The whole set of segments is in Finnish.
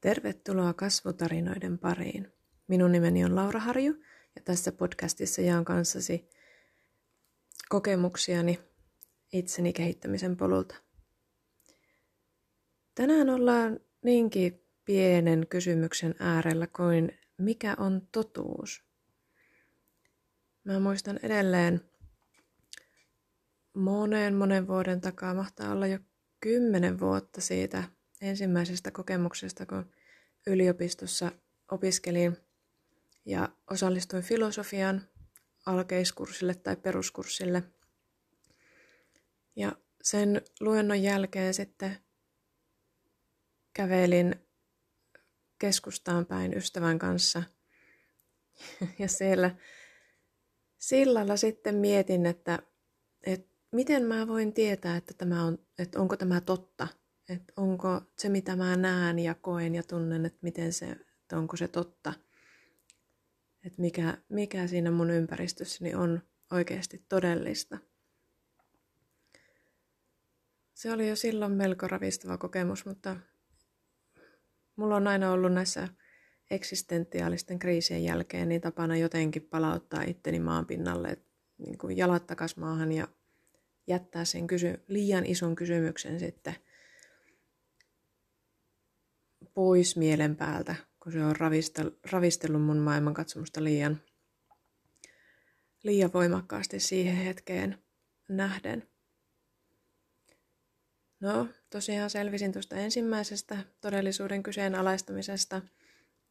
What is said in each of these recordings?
Tervetuloa kasvutarinoiden pariin. Minun nimeni on Laura Harju ja tässä podcastissa jaan kanssasi kokemuksiani itseni kehittämisen polulta. Tänään ollaan niinkin pienen kysymyksen äärellä kuin mikä on totuus. Mä muistan edelleen monen monen vuoden takaa, mahtaa olla jo kymmenen vuotta siitä ensimmäisestä kokemuksesta, kun yliopistossa opiskelin ja osallistuin filosofian alkeiskurssille tai peruskurssille. Ja sen luennon jälkeen sitten kävelin keskustaan päin ystävän kanssa. Ja siellä sillalla sitten mietin, että, että miten mä voin tietää, että, tämä on, että onko tämä totta. Että onko se, mitä mä näen ja koen ja tunnen, että miten se, että onko se totta. Että mikä, mikä siinä mun ympäristössäni on oikeasti todellista. Se oli jo silloin melko ravistava kokemus, mutta mulla on aina ollut näissä eksistentiaalisten kriisien jälkeen niin tapana jotenkin palauttaa itteni maan pinnalle, niin kuin jalat takas maahan ja jättää sen kysy- liian ison kysymyksen sitten pois mielen päältä, kun se on ravistellut mun maailmankatsomusta liian, liian voimakkaasti siihen hetkeen nähden. No, tosiaan selvisin tuosta ensimmäisestä todellisuuden kyseenalaistamisesta.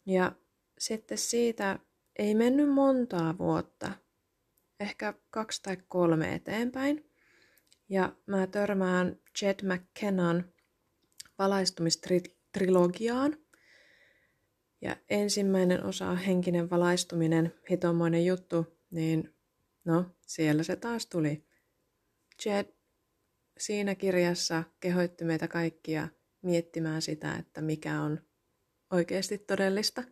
Ja sitten siitä ei mennyt montaa vuotta, ehkä kaksi tai kolme eteenpäin. Ja mä törmään Jed McKennan valaistumistrilogiaan. Ja ensimmäinen osa henkinen valaistuminen, hitomoinen juttu, niin no, siellä se taas tuli. Jed siinä kirjassa kehoitti meitä kaikkia miettimään sitä, että mikä on oikeasti todellista.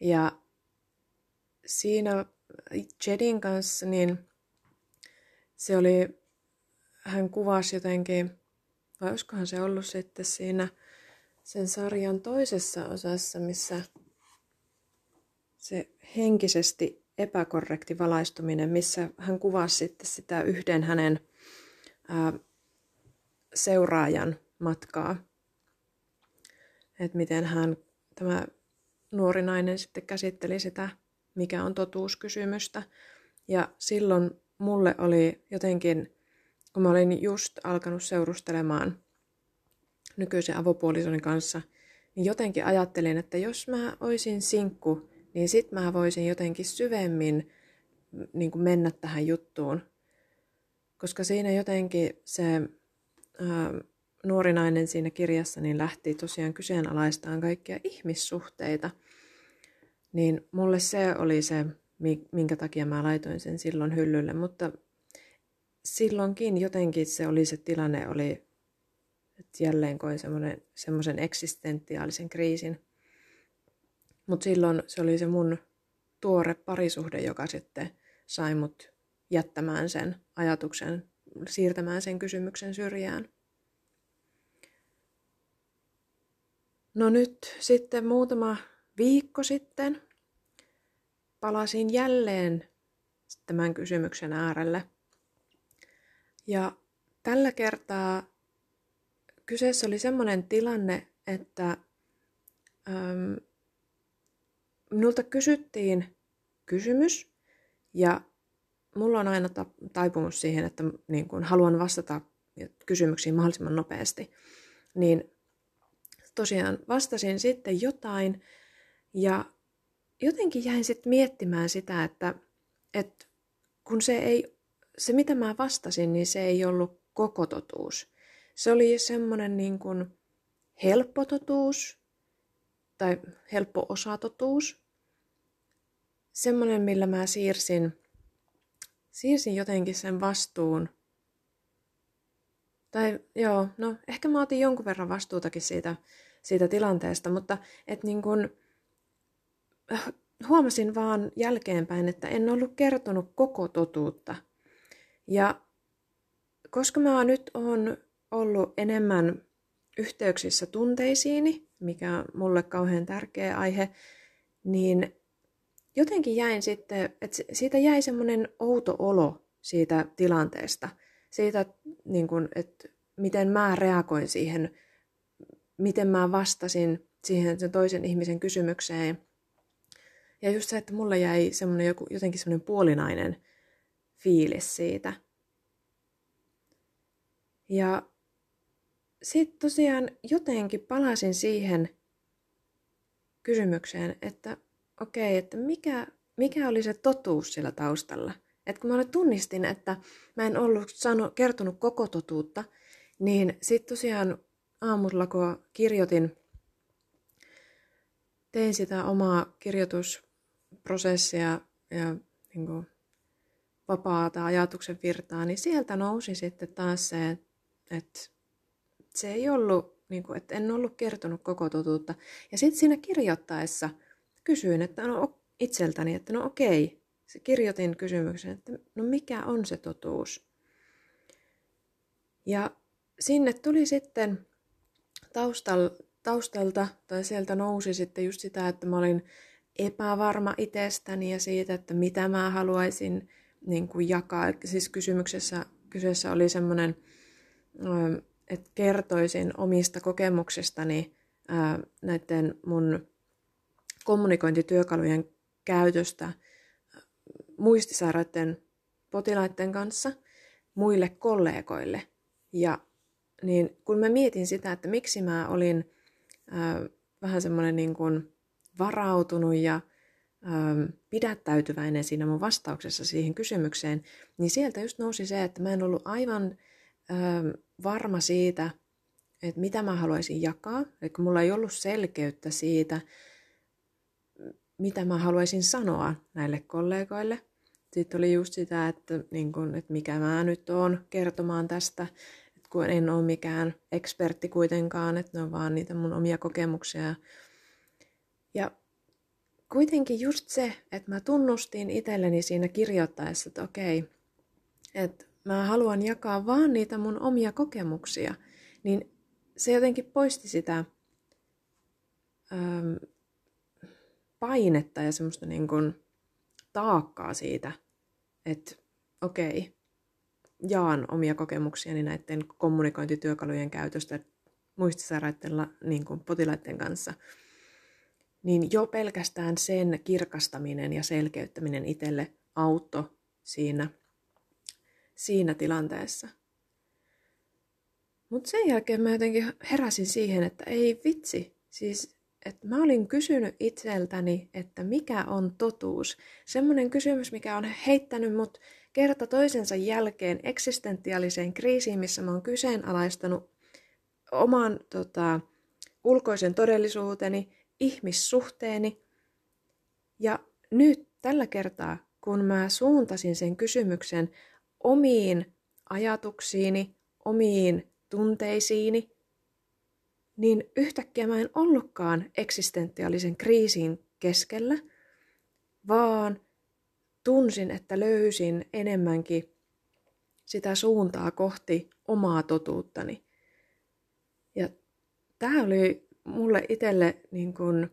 Ja siinä Jedin kanssa, niin se oli, hän kuvasi jotenkin, vai olisikohan se ollut sitten siinä sen sarjan toisessa osassa, missä se henkisesti epäkorrekti valaistuminen, missä hän kuvasi sitten sitä yhden hänen ää, seuraajan matkaa. Että miten hän, tämä nuori nainen sitten käsitteli sitä, mikä on totuuskysymystä. Ja silloin mulle oli jotenkin, kun mä olin just alkanut seurustelemaan nykyisen avopuolisoni kanssa, niin jotenkin ajattelin, että jos mä olisin sinkku, niin sit mä voisin jotenkin syvemmin niin kuin mennä tähän juttuun koska siinä jotenkin se ää, nuori nainen siinä kirjassa niin lähti tosiaan kyseenalaistaan kaikkia ihmissuhteita. Niin mulle se oli se, minkä takia mä laitoin sen silloin hyllylle, mutta silloinkin jotenkin se oli se tilanne, oli, että jälleen koin semmoisen eksistentiaalisen kriisin. Mutta silloin se oli se mun tuore parisuhde, joka sitten sai mut jättämään sen ajatuksen, siirtämään sen kysymyksen syrjään. No nyt sitten muutama viikko sitten palasin jälleen tämän kysymyksen äärelle. Ja tällä kertaa kyseessä oli sellainen tilanne, että äm, minulta kysyttiin kysymys ja mulla on aina taipumus siihen, että niin kun haluan vastata kysymyksiin mahdollisimman nopeasti. Niin tosiaan vastasin sitten jotain ja jotenkin jäin sitten miettimään sitä, että, että kun se ei, se mitä mä vastasin, niin se ei ollut koko totuus. Se oli semmoinen niin kuin helppo totuus tai helppo osatotuus. Semmoinen, millä mä siirsin siirsin jotenkin sen vastuun. Tai joo, no ehkä mä otin jonkun verran vastuutakin siitä, siitä tilanteesta, mutta et niin kun, äh, huomasin vaan jälkeenpäin, että en ollut kertonut koko totuutta. Ja koska mä nyt on ollut enemmän yhteyksissä tunteisiini, mikä on mulle kauhean tärkeä aihe, niin jotenkin jäin sitten, että siitä jäi semmoinen outo olo siitä tilanteesta, siitä, niin kun, että miten mä reagoin siihen, miten mä vastasin siihen sen toisen ihmisen kysymykseen. Ja just se, että mulle jäi semmoinen joku, jotenkin semmoinen puolinainen fiilis siitä. Ja sitten tosiaan jotenkin palasin siihen kysymykseen, että okei, okay, että mikä, mikä oli se totuus siellä taustalla. Että kun mä tunnistin, että mä en ollut sano, kertonut koko totuutta, niin sitten tosiaan aamulla, kun kirjoitin, tein sitä omaa kirjoitusprosessia ja niin kuin, vapaata ajatuksen virtaa, niin sieltä nousi sitten taas se, että se ei ollut, niin kuin, että en ollut kertonut koko totuutta. Ja sitten siinä kirjoittaessa kysyin että no, itseltäni, että no okei, se kirjoitin kysymyksen, että no mikä on se totuus? Ja sinne tuli sitten taustal, taustalta, tai sieltä nousi sitten just sitä, että mä olin epävarma itsestäni ja siitä, että mitä mä haluaisin niin kuin jakaa. Siis kysymyksessä, kyseessä oli semmoinen, että kertoisin omista kokemuksistani näiden mun kommunikointityökalujen käytöstä muistisairaiden potilaiden kanssa muille kollegoille. Ja niin kun mä mietin sitä, että miksi mä olin ää, vähän semmoinen niin kuin varautunut ja ää, pidättäytyväinen siinä mun vastauksessa siihen kysymykseen, niin sieltä just nousi se, että mä en ollut aivan ää, varma siitä, että mitä mä haluaisin jakaa. Eli mulla ei ollut selkeyttä siitä, mitä mä haluaisin sanoa näille kollegoille. Sitten oli just sitä, että, niin kun, että mikä mä nyt oon kertomaan tästä, että kun en ole mikään ekspertti kuitenkaan, että ne on vaan niitä mun omia kokemuksia. Ja kuitenkin just se, että mä tunnustin itselleni siinä kirjoittaessa, että okei, että mä haluan jakaa vaan niitä mun omia kokemuksia, niin se jotenkin poisti sitä painetta ja semmoista niin kuin taakkaa siitä, että okei, jaan omia kokemuksiani näiden kommunikointityökalujen käytöstä muistisairaiden niin kuin potilaiden kanssa, niin jo pelkästään sen kirkastaminen ja selkeyttäminen itselle auttoi siinä, siinä tilanteessa. Mutta sen jälkeen mä jotenkin heräsin siihen, että ei vitsi, siis että mä olin kysynyt itseltäni, että mikä on totuus. Semmoinen kysymys, mikä on heittänyt mut kerta toisensa jälkeen eksistentiaaliseen kriisiin, missä mä oon kyseenalaistanut oman tota, ulkoisen todellisuuteni, ihmissuhteeni. Ja nyt tällä kertaa, kun mä suuntasin sen kysymyksen omiin ajatuksiini, omiin tunteisiini, niin yhtäkkiä mä en ollutkaan eksistentiaalisen kriisin keskellä, vaan tunsin, että löysin enemmänkin sitä suuntaa kohti omaa totuuttani. Ja tämä oli mulle itselle niin kun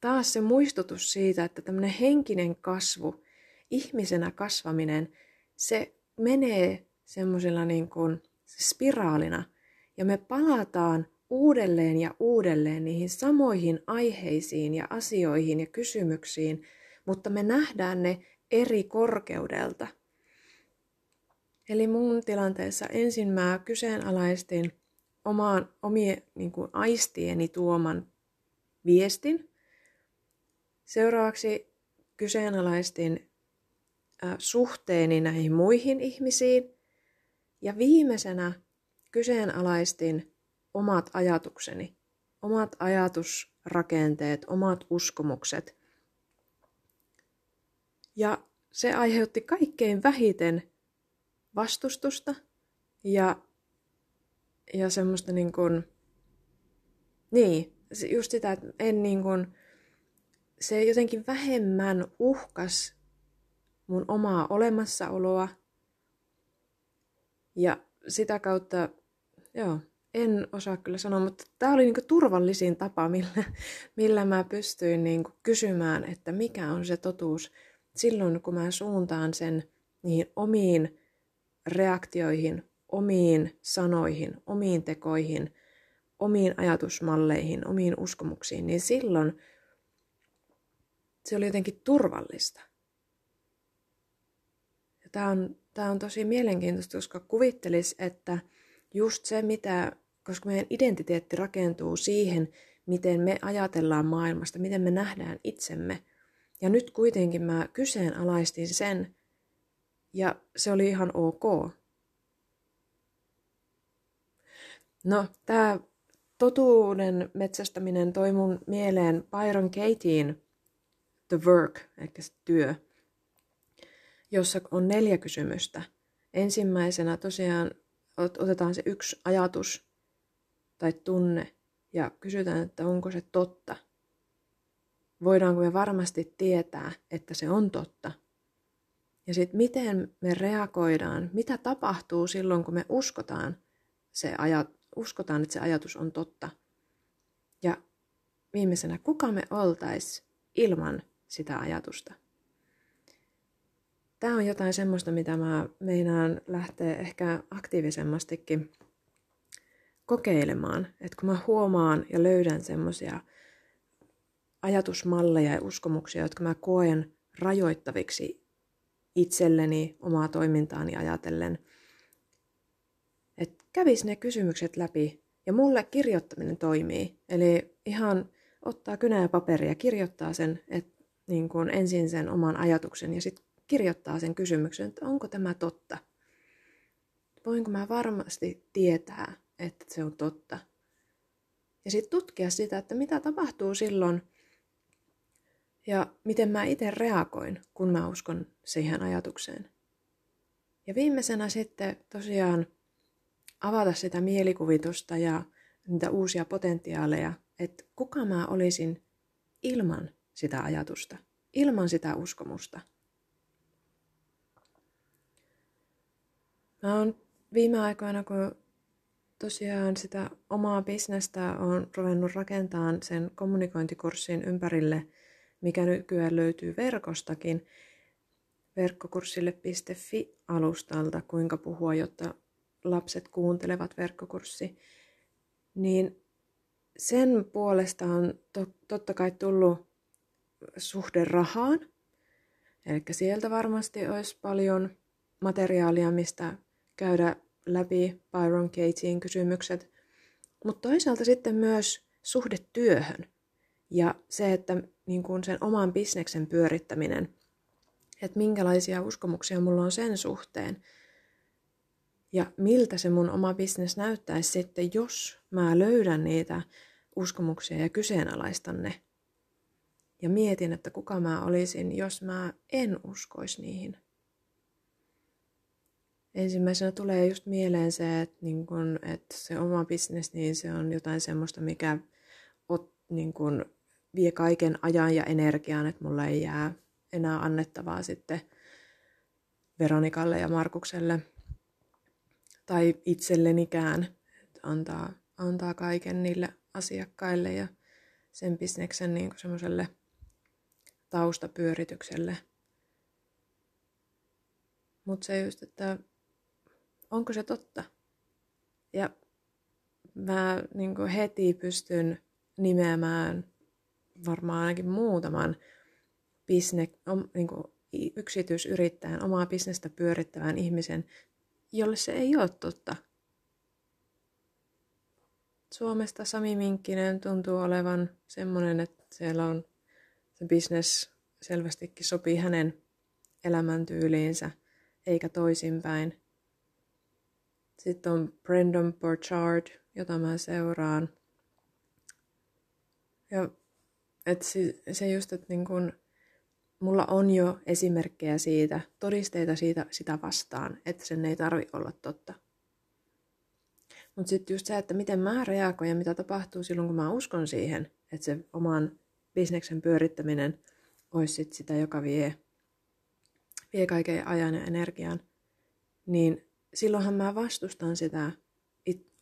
taas se muistutus siitä, että tämmöinen henkinen kasvu, ihmisenä kasvaminen, se menee semmoisella niin kuin spiraalina – ja me palataan uudelleen ja uudelleen niihin samoihin aiheisiin ja asioihin ja kysymyksiin, mutta me nähdään ne eri korkeudelta. Eli mun tilanteessa ensin mä kyseenalaistin omaan, omien niin kuin aistieni tuoman viestin. Seuraavaksi kyseenalaistin suhteeni näihin muihin ihmisiin. Ja viimeisenä kyseenalaistin omat ajatukseni, omat ajatusrakenteet, omat uskomukset. Ja se aiheutti kaikkein vähiten vastustusta ja, ja semmoista niin kuin, niin, just sitä, että en niin kuin, se jotenkin vähemmän uhkas mun omaa olemassaoloa ja sitä kautta joo, en osaa kyllä sanoa, mutta tämä oli niinku turvallisin tapa, millä, millä mä pystyin niinku kysymään, että mikä on se totuus silloin, kun mä suuntaan sen niihin omiin reaktioihin, omiin sanoihin, omiin tekoihin, omiin ajatusmalleihin, omiin uskomuksiin, niin silloin se oli jotenkin turvallista. Tämä on, tämä on tosi mielenkiintoista, koska kuvittelis, että just se, mitä, koska meidän identiteetti rakentuu siihen, miten me ajatellaan maailmasta, miten me nähdään itsemme. Ja nyt kuitenkin mä kyseenalaistin sen, ja se oli ihan ok. No, tämä totuuden metsästäminen toi mun mieleen Byron Katiein The Work, eli se työ, jossa on neljä kysymystä. Ensimmäisenä tosiaan otetaan se yksi ajatus tai tunne ja kysytään, että onko se totta. Voidaanko me varmasti tietää, että se on totta? Ja sitten miten me reagoidaan, mitä tapahtuu silloin, kun me uskotaan, se ajat, uskotaan että se ajatus on totta. Ja viimeisenä, kuka me oltais ilman sitä ajatusta. Tämä on jotain semmoista, mitä mä meinaan lähteä ehkä aktiivisemmastikin kokeilemaan. Että kun mä huomaan ja löydän semmoisia ajatusmalleja ja uskomuksia, jotka mä koen rajoittaviksi itselleni, omaa toimintaani ajatellen, että kävis ne kysymykset läpi. Ja mulle kirjoittaminen toimii. Eli ihan ottaa kynä ja paperia, kirjoittaa sen, että niin kuin ensin sen oman ajatuksen ja sitten kirjoittaa sen kysymyksen, että onko tämä totta. Voinko mä varmasti tietää, että se on totta. Ja sitten tutkia sitä, että mitä tapahtuu silloin ja miten mä itse reagoin, kun mä uskon siihen ajatukseen. Ja viimeisenä sitten tosiaan avata sitä mielikuvitusta ja niitä uusia potentiaaleja, että kuka mä olisin ilman sitä ajatusta, ilman sitä uskomusta. Mä oon viime aikoina, kun tosiaan sitä omaa bisnestä on ruvennut rakentamaan sen kommunikointikurssin ympärille, mikä nykyään löytyy verkostakin, verkkokurssille.fi-alustalta, kuinka puhua, jotta lapset kuuntelevat verkkokurssi, niin sen puolesta on to, totta kai tullut suhde rahaan. Eli sieltä varmasti olisi paljon materiaalia, mistä käydä läpi Byron Katiein kysymykset. Mutta toisaalta sitten myös suhde työhön ja se, että niin kuin sen oman bisneksen pyörittäminen, että minkälaisia uskomuksia mulla on sen suhteen ja miltä se mun oma bisnes näyttäisi sitten, jos mä löydän niitä uskomuksia ja kyseenalaistan ne ja mietin, että kuka mä olisin, jos mä en uskoisi niihin. Ensimmäisenä tulee just mieleen se, että, niin kun, että se oma bisnes, niin se on jotain semmoista, mikä ot, niin kun, vie kaiken ajan ja energian, että mulla ei jää enää annettavaa sitten Veronikalle ja Markukselle tai itsellenikään, että antaa, antaa kaiken niille asiakkaille ja sen bisneksen niin semmoiselle taustapyöritykselle. Mutta se just, että onko se totta? Ja mä niin heti pystyn nimeämään varmaan ainakin muutaman bisne, niin yksityisyrittäjän, omaa bisnestä pyörittävän ihmisen, jolle se ei ole totta. Suomesta Sami Minkkinen tuntuu olevan semmoinen, että siellä on se business selvästikin sopii hänen elämäntyyliinsä, eikä toisinpäin. Sitten on Brendan Burchard, jota mä seuraan. Ja et se, se just, että niin kun, mulla on jo esimerkkejä siitä, todisteita siitä sitä vastaan, että sen ei tarvi olla totta. Mutta sitten just se, että miten mä reagoin ja mitä tapahtuu silloin, kun mä uskon siihen, että se oman bisneksen pyörittäminen olisi sit sitä, joka vie, vie kaiken ajan ja energian, niin silloinhan mä vastustan sitä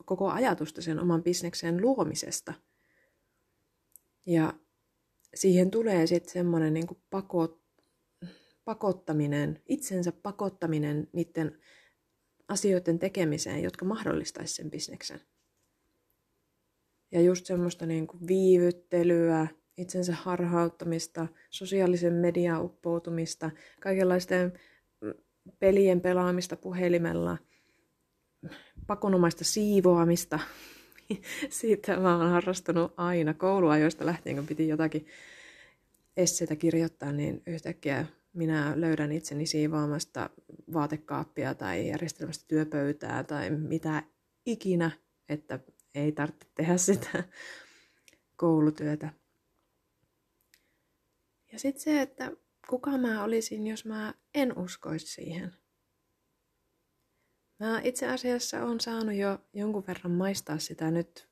koko ajatusta sen oman bisneksen luomisesta. Ja siihen tulee sitten semmoinen niin pakot, pakottaminen, itsensä pakottaminen niiden asioiden tekemiseen, jotka mahdollistaisi sen bisneksen. Ja just semmoista niin kuin viivyttelyä, itsensä harhauttamista, sosiaalisen median uppoutumista, kaikenlaisten pelien pelaamista puhelimella, pakonomaista siivoamista. Siitä mä oon harrastanut aina kouluajoista lähtien, kun piti jotakin esseitä kirjoittaa, niin yhtäkkiä minä löydän itseni siivoamasta vaatekaappia tai järjestelmästä työpöytää tai mitä ikinä, että ei tarvitse tehdä sitä koulutyötä. Ja sitten se, että kuka mä olisin, jos mä en uskoisi siihen. Mä itse asiassa on saanut jo jonkun verran maistaa sitä nyt,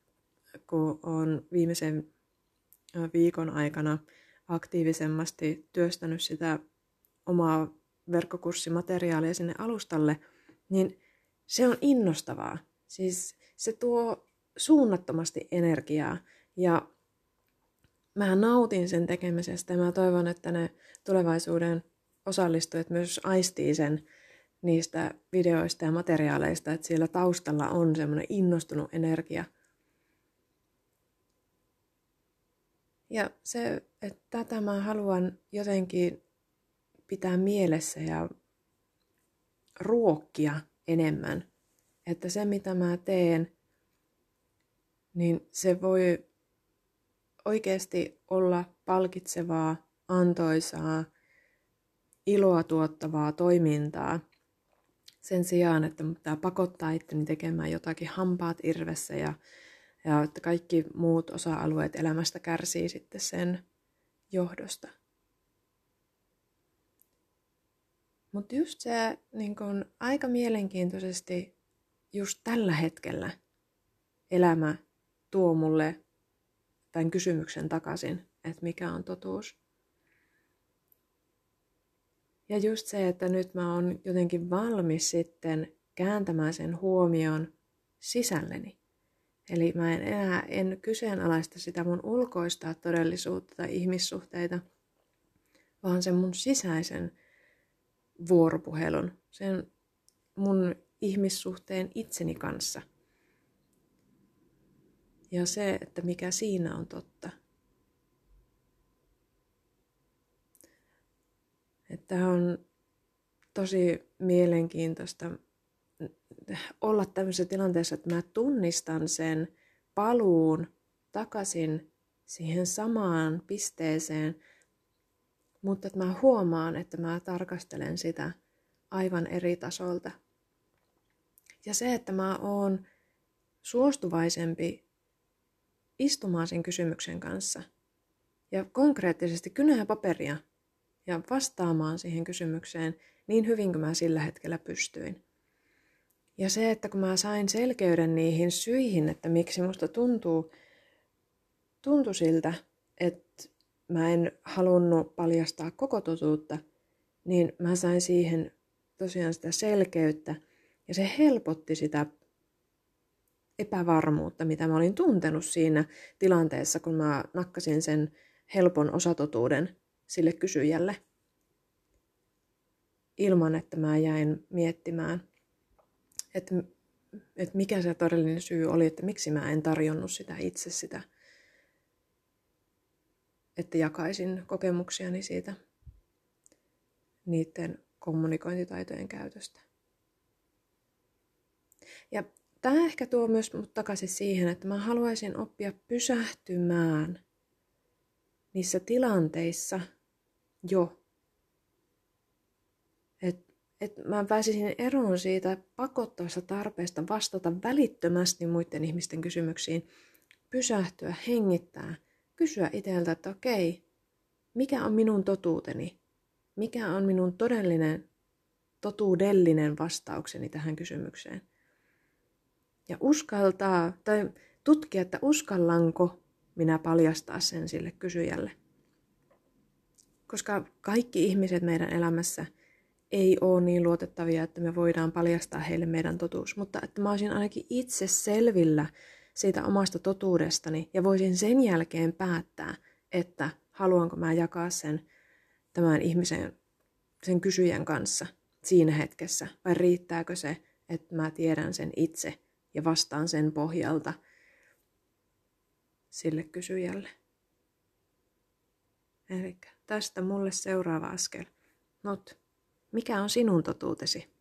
kun on viimeisen viikon aikana aktiivisemmasti työstänyt sitä omaa verkkokurssimateriaalia sinne alustalle, niin se on innostavaa. Siis se tuo suunnattomasti energiaa ja mä nautin sen tekemisestä ja mä toivon, että ne tulevaisuuden osallistujat myös aistii sen niistä videoista ja materiaaleista, että siellä taustalla on semmoinen innostunut energia. Ja se, että tätä mä haluan jotenkin pitää mielessä ja ruokkia enemmän. Että se, mitä mä teen, niin se voi oikeasti olla palkitsevaa, antoisaa, iloa tuottavaa toimintaa sen sijaan, että tämä pakottaa itteni tekemään jotakin hampaat irvessä ja, ja että kaikki muut osa-alueet elämästä kärsii sitten sen johdosta. Mutta just se niin kun, aika mielenkiintoisesti just tällä hetkellä elämä tuo mulle tämän kysymyksen takaisin, että mikä on totuus. Ja just se, että nyt mä oon jotenkin valmis sitten kääntämään sen huomion sisälleni. Eli mä en enää en kyseenalaista sitä mun ulkoista todellisuutta tai ihmissuhteita, vaan sen mun sisäisen vuoropuhelun, sen mun ihmissuhteen itseni kanssa – ja se, että mikä siinä on totta. Että on tosi mielenkiintoista olla tämmöisessä tilanteessa, että mä tunnistan sen paluun takaisin siihen samaan pisteeseen, mutta että mä huomaan, että mä tarkastelen sitä aivan eri tasolta. Ja se, että mä oon suostuvaisempi istumaan sen kysymyksen kanssa ja konkreettisesti kynää paperia ja vastaamaan siihen kysymykseen niin hyvin kuin mä sillä hetkellä pystyin. Ja se, että kun mä sain selkeyden niihin syihin, että miksi musta tuntuu, tuntui siltä, että mä en halunnut paljastaa koko totuutta, niin mä sain siihen tosiaan sitä selkeyttä ja se helpotti sitä epävarmuutta, mitä mä olin tuntenut siinä tilanteessa, kun mä nakkasin sen helpon osatotuuden sille kysyjälle. Ilman, että mä jäin miettimään, että, että mikä se todellinen syy oli, että miksi mä en tarjonnut sitä itse sitä, että jakaisin kokemuksiani siitä niiden kommunikointitaitojen käytöstä. Ja Tämä ehkä tuo myös mut takaisin siihen, että mä haluaisin oppia pysähtymään niissä tilanteissa jo. Että et mä pääsisin eroon siitä pakottavasta tarpeesta vastata välittömästi muiden ihmisten kysymyksiin, pysähtyä, hengittää, kysyä itseltä, että okei, mikä on minun totuuteni? Mikä on minun todellinen, totuudellinen vastaukseni tähän kysymykseen? Ja uskaltaa tai tutkia, että uskallanko minä paljastaa sen sille kysyjälle. Koska kaikki ihmiset meidän elämässä ei ole niin luotettavia, että me voidaan paljastaa heille meidän totuus, mutta että mä olisin ainakin itse selvillä siitä omasta totuudestani ja voisin sen jälkeen päättää, että haluanko mä jakaa sen tämän ihmisen, sen kysyjän kanssa siinä hetkessä, vai riittääkö se, että mä tiedän sen itse ja vastaan sen pohjalta sille kysyjälle. Eli tästä mulle seuraava askel. Not, mikä on sinun totuutesi?